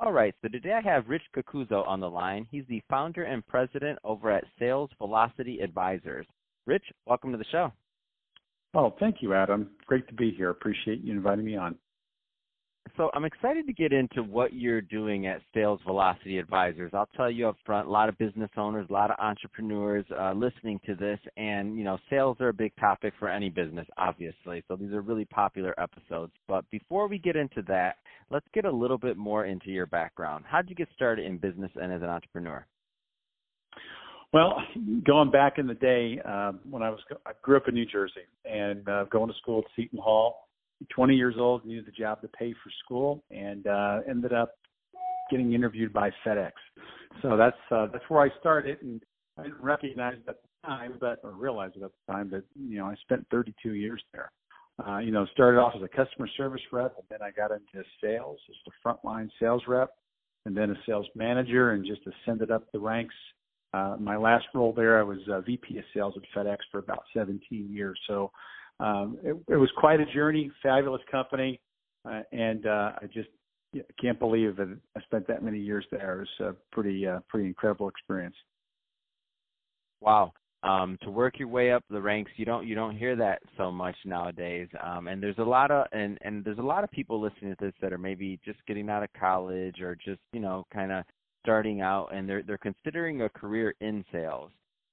All right, so today I have Rich Cocuzzo on the line. He's the founder and president over at Sales Velocity Advisors. Rich, welcome to the show. Oh, thank you, Adam. Great to be here. Appreciate you inviting me on. So I'm excited to get into what you're doing at Sales Velocity Advisors. I'll tell you up front, a lot of business owners, a lot of entrepreneurs uh, listening to this, and you know, sales are a big topic for any business, obviously. So these are really popular episodes. But before we get into that, let's get a little bit more into your background. How did you get started in business and as an entrepreneur? Well, going back in the day uh, when I was, I grew up in New Jersey and uh, going to school at Seton Hall 20 years old, needed a job to pay for school, and uh, ended up getting interviewed by FedEx. So that's uh, that's where I started, and I didn't recognize it at the time, but or realize it at the time, but you know I spent 32 years there. Uh, you know, started off as a customer service rep, and then I got into sales as the frontline sales rep, and then a sales manager, and just ascended up the ranks. Uh, my last role there, I was uh, VP of sales at FedEx for about 17 years. So um, it, it was quite a journey, fabulous company, uh, and uh, I just can't believe that I spent that many years there. It was a pretty uh, pretty incredible experience. Wow. Um, to work your way up the ranks, you don't you don't hear that so much nowadays. Um, and there's a lot of and and there's a lot of people listening to this that are maybe just getting out of college or just you know kind of starting out and they're they're considering a career in sales.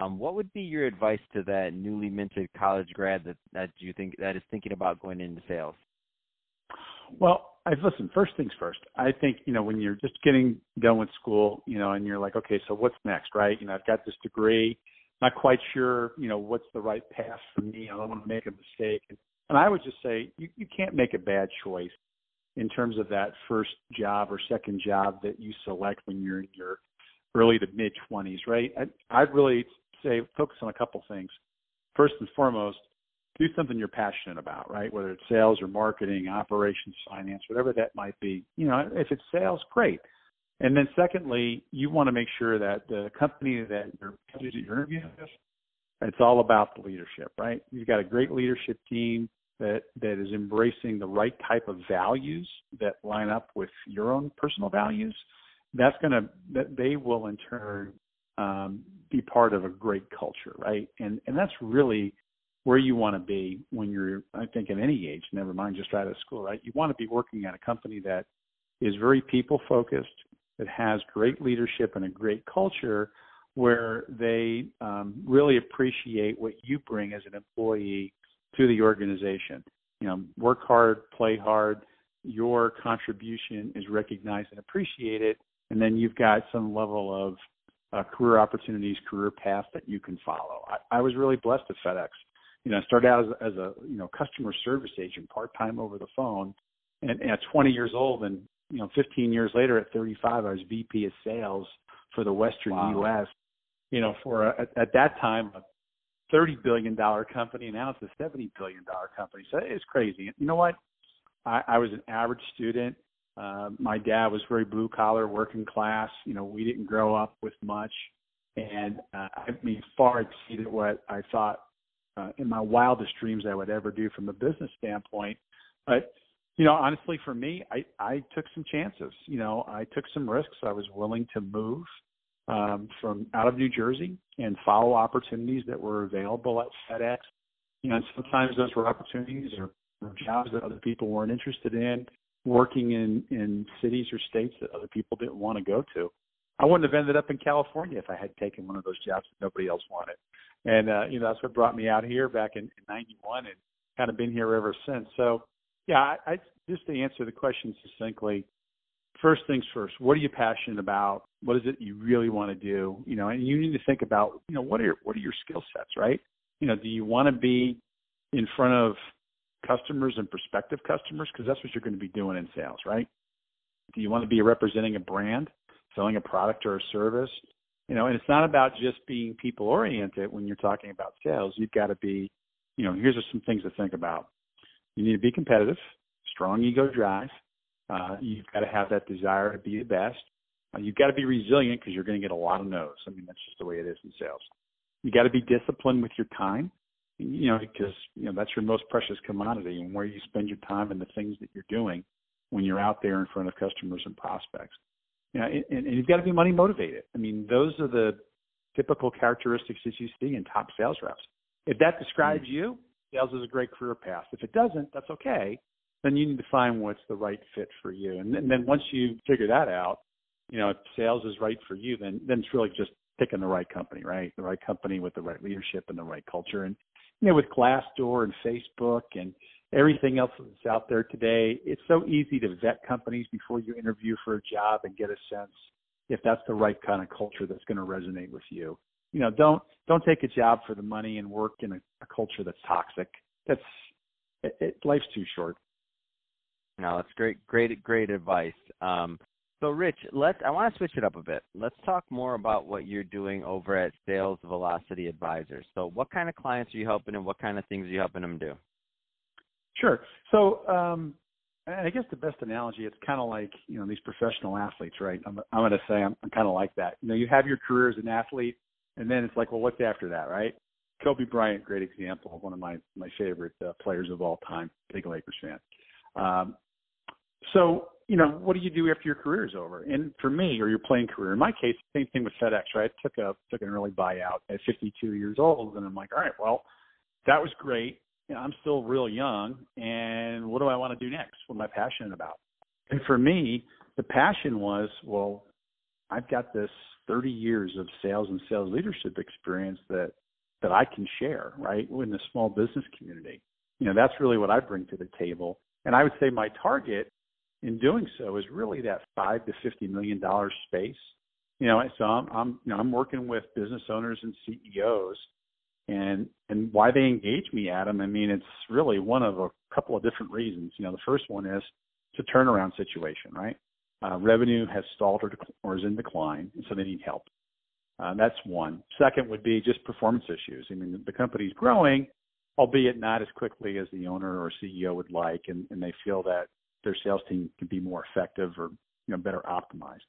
Um, what would be your advice to that newly minted college grad that, that you think that is thinking about going into sales? Well, I listen. First things first. I think you know when you're just getting done with school, you know, and you're like, okay, so what's next, right? You know, I've got this degree. Not quite sure, you know, what's the right path for me. I don't want to make a mistake. And I would just say you, you can't make a bad choice in terms of that first job or second job that you select when you're in your early to mid 20s, right? I, I'd really say focus on a couple things. First and foremost, do something you're passionate about, right? Whether it's sales or marketing, operations, finance, whatever that might be. You know, if it's sales, great. And then secondly, you want to make sure that the company that you're, interviewing with, it's all about the leadership, right? You've got a great leadership team that that is embracing the right type of values that line up with your own personal values. That's gonna that they will in turn um, be part of a great culture, right? And and that's really where you want to be when you're, I think, at any age. Never mind just out of school, right? You want to be working at a company that is very people focused, that has great leadership and a great culture, where they um, really appreciate what you bring as an employee to the organization. You know, work hard, play hard. Your contribution is recognized and appreciated, and then you've got some level of uh, career opportunities, career path that you can follow. I, I was really blessed at FedEx. You know, I started out as, as a you know customer service agent, part time over the phone, and, and at 20 years old, and you know, 15 years later, at 35, I was VP of sales for the Western wow. U.S. You know, for a, at, at that time a 30 billion dollar company, and now it's a 70 billion dollar company. So it's crazy. You know what? I, I was an average student uh, my dad was very blue collar, working class. You know, we didn't grow up with much, and uh, I mean, far exceeded what I thought uh, in my wildest dreams I would ever do from a business standpoint. But you know, honestly, for me, I I took some chances. You know, I took some risks. I was willing to move um, from out of New Jersey and follow opportunities that were available at FedEx. You know, and sometimes those were opportunities or, or jobs that other people weren't interested in working in in cities or states that other people didn't want to go to. I wouldn't have ended up in California if I had taken one of those jobs that nobody else wanted. And uh, you know, that's what brought me out here back in, in '91, and kind of been here ever since. So, yeah, I, I just to answer the question succinctly. First things first. What are you passionate about? What is it you really want to do? You know, and you need to think about, you know, what are your, what are your skill sets, right? You know, do you want to be in front of customers and prospective customers because that's what you're going to be doing in sales, right? Do you want to be representing a brand? selling a product or a service. You know, and it's not about just being people oriented when you're talking about sales. You've got to be, you know, here's some things to think about. You need to be competitive, strong ego drive. Uh, you've got to have that desire to be the best. Uh, you've got to be resilient because you're going to get a lot of no's. I mean, that's just the way it is in sales. You got to be disciplined with your time, you know, because you know that's your most precious commodity, and where you spend your time and the things that you're doing when you're out there in front of customers and prospects. You know, and, and you've got to be money motivated. I mean, those are the typical characteristics that you see in top sales reps. If that describes mm-hmm. you, sales is a great career path. If it doesn't, that's okay. Then you need to find what's the right fit for you. And, and then once you figure that out, you know, if sales is right for you, then then it's really just picking the right company, right? The right company with the right leadership and the right culture. And you know, with Glassdoor and Facebook and everything else that's out there today, it's so easy to vet companies before you interview for a job and get a sense if that's the right kind of culture that's going to resonate with you. You know, don't don't take a job for the money and work in a, a culture that's toxic. That's it, it, life's too short. No, that's great, great, great advice. Um, so, Rich, let's. I want to switch it up a bit. Let's talk more about what you're doing over at Sales Velocity Advisors. So, what kind of clients are you helping, and what kind of things are you helping them do? Sure. So, um, I guess the best analogy, it's kind of like you know these professional athletes, right? I'm, I'm going to say I'm, I'm kind of like that. You know, you have your career as an athlete, and then it's like, well, what's after that, right? Kobe Bryant, great example, one of my my favorite uh, players of all time, big Lakers fan. Um, so you know, what do you do after your career is over? And for me, or your playing career, in my case, same thing with FedEx, right? I took a took an early buyout at 52 years old, and I'm like, all right, well, that was great. You know, I'm still real young, and what do I want to do next? What am I passionate about? And for me, the passion was, well, I've got this 30 years of sales and sales leadership experience that that I can share, right, in the small business community. You know, that's really what I bring to the table. And I would say my target in doing so is really that five to fifty million dollar space. You know, so I'm, I'm you know I'm working with business owners and CEOs, and and why they engage me, Adam. I mean, it's really one of a couple of different reasons. You know, the first one is it's a turnaround situation, right? Uh, revenue has stalled or, dec- or is in decline, and so they need help. Uh, that's one. Second would be just performance issues. I mean, the company's growing, albeit not as quickly as the owner or CEO would like, and, and they feel that their sales team can be more effective or you know better optimized.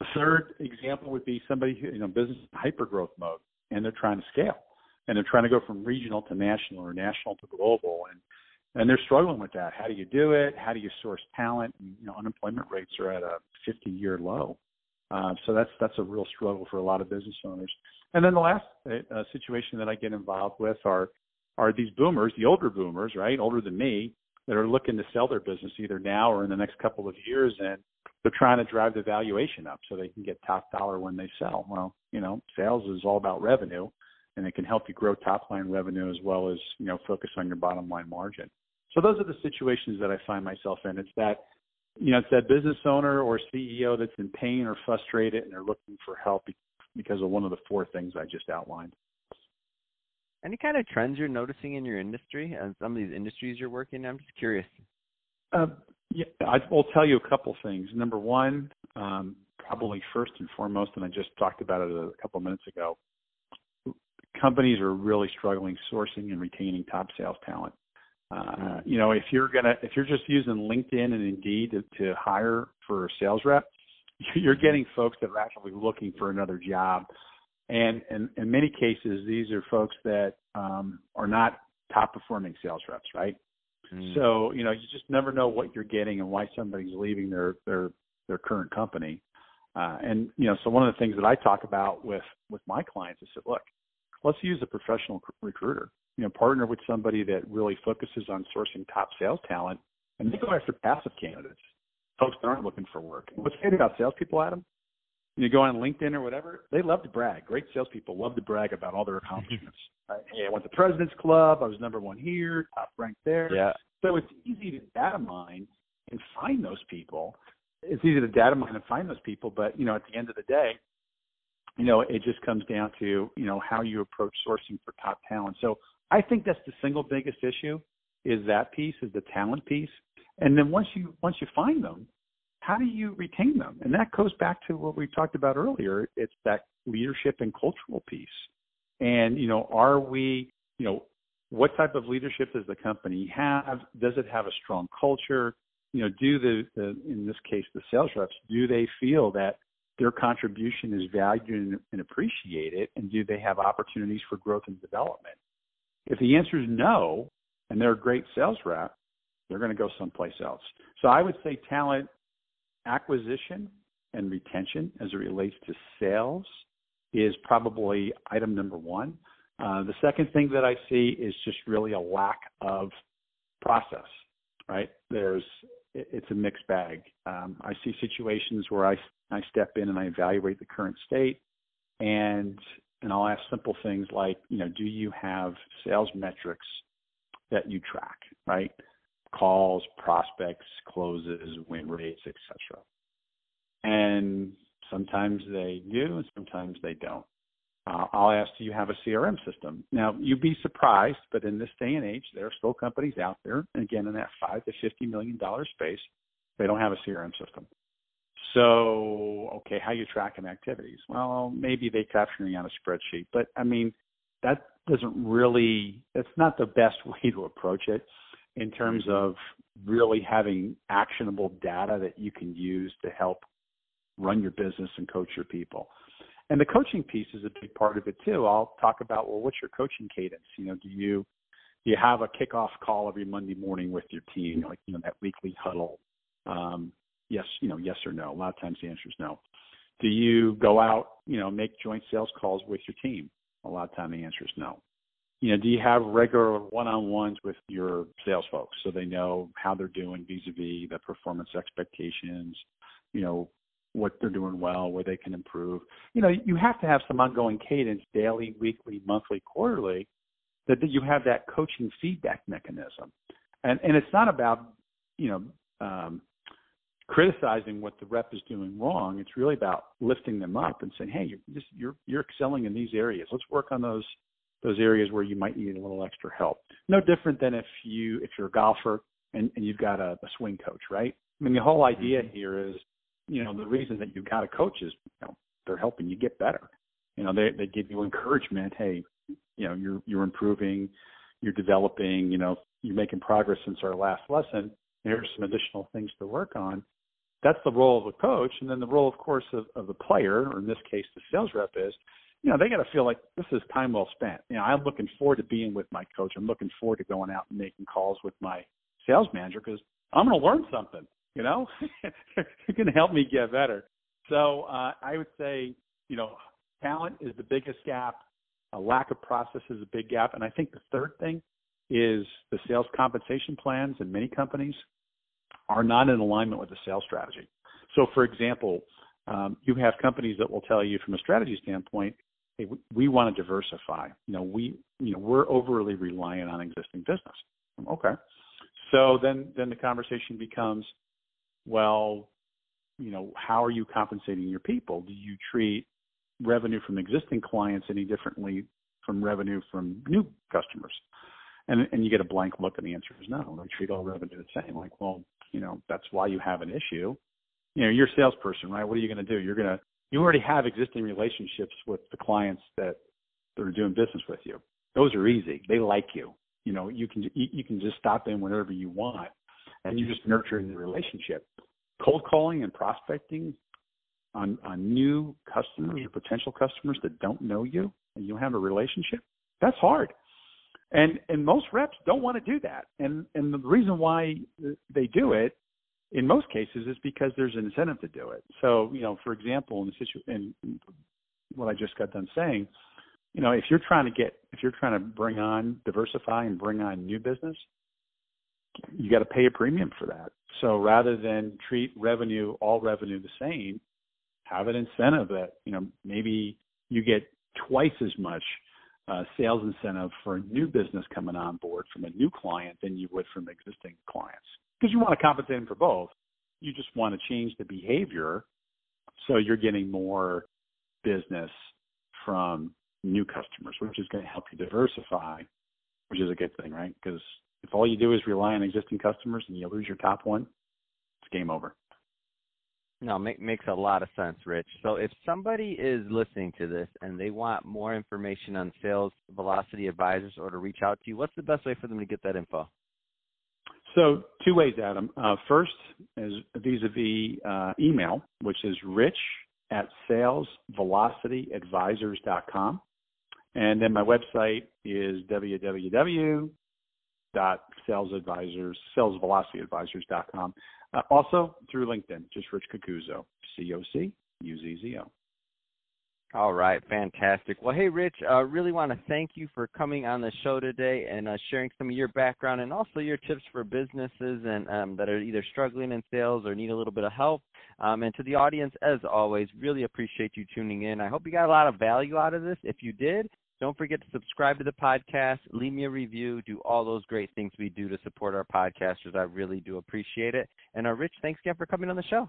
The third example would be somebody who you know business hyper growth mode and they're trying to scale and they're trying to go from regional to national or national to global and and they're struggling with that. How do you do it? How do you source talent? And, you know, unemployment rates are at a 50-year low, uh, so that's that's a real struggle for a lot of business owners. And then the last uh, situation that I get involved with are are these boomers, the older boomers, right, older than me, that are looking to sell their business either now or in the next couple of years and they're trying to drive the valuation up so they can get top dollar when they sell. Well, you know, sales is all about revenue and it can help you grow top line revenue as well as, you know, focus on your bottom line margin. So those are the situations that I find myself in. It's that, you know, it's that business owner or CEO that's in pain or frustrated and they're looking for help because of one of the four things I just outlined. Any kind of trends you're noticing in your industry and some of these industries you're working in? I'm just curious. Uh, yeah, I will tell you a couple things. Number one, um, probably first and foremost, and I just talked about it a couple minutes ago. Companies are really struggling sourcing and retaining top sales talent. Uh, mm. you know, if you're gonna, if you're just using LinkedIn and Indeed to, to hire for a sales rep, you're getting folks that are actually looking for another job and, and in many cases, these are folks that um, are not top performing sales reps, right? Mm. So you know, you just never know what you're getting and why somebody's leaving their their their current company. Uh, and you know, so one of the things that I talk about with with my clients is that look, let's use a professional recruiter. You know, partner with somebody that really focuses on sourcing top sales talent, and they go after passive candidates, folks that aren't looking for work. what's great about salespeople, Adam, you go on LinkedIn or whatever, they love to brag. Great salespeople love to brag about all their accomplishments. Mm-hmm. right? Hey, I went to President's Club. I was number one here, top ranked there. Yeah. So it's easy to data mine and find those people. It's easy to data mine and find those people, but you know, at the end of the day, you know, it just comes down to you know how you approach sourcing for top talent. So I think that's the single biggest issue is that piece, is the talent piece. And then once you once you find them, how do you retain them? And that goes back to what we talked about earlier. It's that leadership and cultural piece. And, you know, are we, you know, what type of leadership does the company have? Does it have a strong culture? You know, do the, the in this case, the sales reps, do they feel that their contribution is valued and, and appreciated? And do they have opportunities for growth and development? If the answer is no, and they're a great sales rep, they're going to go someplace else. So I would say talent acquisition and retention as it relates to sales is probably item number one. Uh, the second thing that I see is just really a lack of process, right? There's, it's a mixed bag. Um, I see situations where I, I step in and I evaluate the current state and, and I'll ask simple things like, you know, do you have sales metrics that you track, right? Calls, prospects, closes, win rates, etc. And sometimes they do, and sometimes they don't. Uh, I'll ask, do you have a CRM system? Now, you'd be surprised, but in this day and age, there are still companies out there, and again, in that five to fifty million dollar space, they don't have a CRM system. So, okay, how you tracking activities? Well, maybe they capture capturing on a spreadsheet, but I mean, that doesn't really. That's not the best way to approach it in terms of really having actionable data that you can use to help run your business and coach your people. And the coaching piece is a big part of it too. I'll talk about well, what's your coaching cadence? You know, do you do you have a kickoff call every Monday morning with your team, like you know that weekly huddle? Um, yes, you know, yes or no. A lot of times the answer is no. Do you go out, you know, make joint sales calls with your team? A lot of time the answer is no you know, do you have regular one-on-ones with your sales folks so they know how they're doing vis-a-vis the performance expectations, you know, what they're doing well, where they can improve. You know, you have to have some ongoing cadence, daily, weekly, monthly, quarterly, that, that you have that coaching feedback mechanism. And and it's not about, you know, um, criticizing what the rep is doing wrong. It's really about lifting them up and saying, hey, you're just, you're you're excelling in these areas. Let's work on those those areas where you might need a little extra help. No different than if you if you're a golfer and, and you've got a, a swing coach, right? I mean the whole idea mm-hmm. here is, you know, the reason that you've got a coach is, you know, they're helping you get better. You know, they they give you encouragement, hey, you know, you're you're improving, you're developing, you know, you're making progress since our last lesson. Here's some additional things to work on. That's the role of the coach. And then the role, of course, of, of the player, or in this case, the sales rep, is you know, they got to feel like this is time well spent. You know, I'm looking forward to being with my coach. I'm looking forward to going out and making calls with my sales manager because I'm going to learn something. You know, going to help me get better. So uh, I would say, you know, talent is the biggest gap. A lack of process is a big gap, and I think the third thing is the sales compensation plans in many companies are not in alignment with the sales strategy. So, for example, um, you have companies that will tell you from a strategy standpoint, hey, we, we want to diversify. You know, we, you know, we're overly reliant on existing business. Okay. So then, then the conversation becomes, well, you know, how are you compensating your people? Do you treat revenue from existing clients any differently from revenue from new customers? And, and you get a blank look and the answer is no. We treat all revenue the same. Like, well, you know, that's why you have an issue. You know, you're a salesperson, right? What are you going to do? You're going to you already have existing relationships with the clients that, that are doing business with you. Those are easy. They like you. You know, you can you can just stop in whenever you want, and you're just nurturing the relationship. Cold calling and prospecting on on new customers or potential customers that don't know you and you have a relationship, that's hard. And and most reps don't want to do that. And and the reason why they do it in most cases is because there's an incentive to do it. So, you know, for example, in the situation, in what I just got done saying, you know, if you're trying to get, if you're trying to bring on, diversify and bring on new business, you got to pay a premium for that. So rather than treat revenue, all revenue the same, have an incentive that, you know, maybe you get twice as much uh, sales incentive for a new business coming on board from a new client than you would from existing clients because you want to compensate them for both. You just want to change the behavior so you're getting more business from new customers, which is going to help you diversify, which is a good thing, right? Because if all you do is rely on existing customers and you lose your top one, it's game over. No, make, makes a lot of sense, Rich. So if somebody is listening to this and they want more information on sales velocity advisors or to reach out to you, what's the best way for them to get that info? So two ways, Adam. Uh, first is vis-a-vis uh, email, which is rich at salesvelocityadvisors.com. And then my website is www.salesadvisors, salesvelocityadvisors.com. Uh, also through LinkedIn, just Rich Cocuzzo, C-O-C-U-Z-Z-O. All right, fantastic. Well, hey, Rich, uh, really want to thank you for coming on the show today and uh, sharing some of your background and also your tips for businesses and um, that are either struggling in sales or need a little bit of help. Um, and to the audience, as always, really appreciate you tuning in. I hope you got a lot of value out of this. If you did, don't forget to subscribe to the podcast, leave me a review, do all those great things we do to support our podcasters. I really do appreciate it. And uh, Rich, thanks again for coming on the show.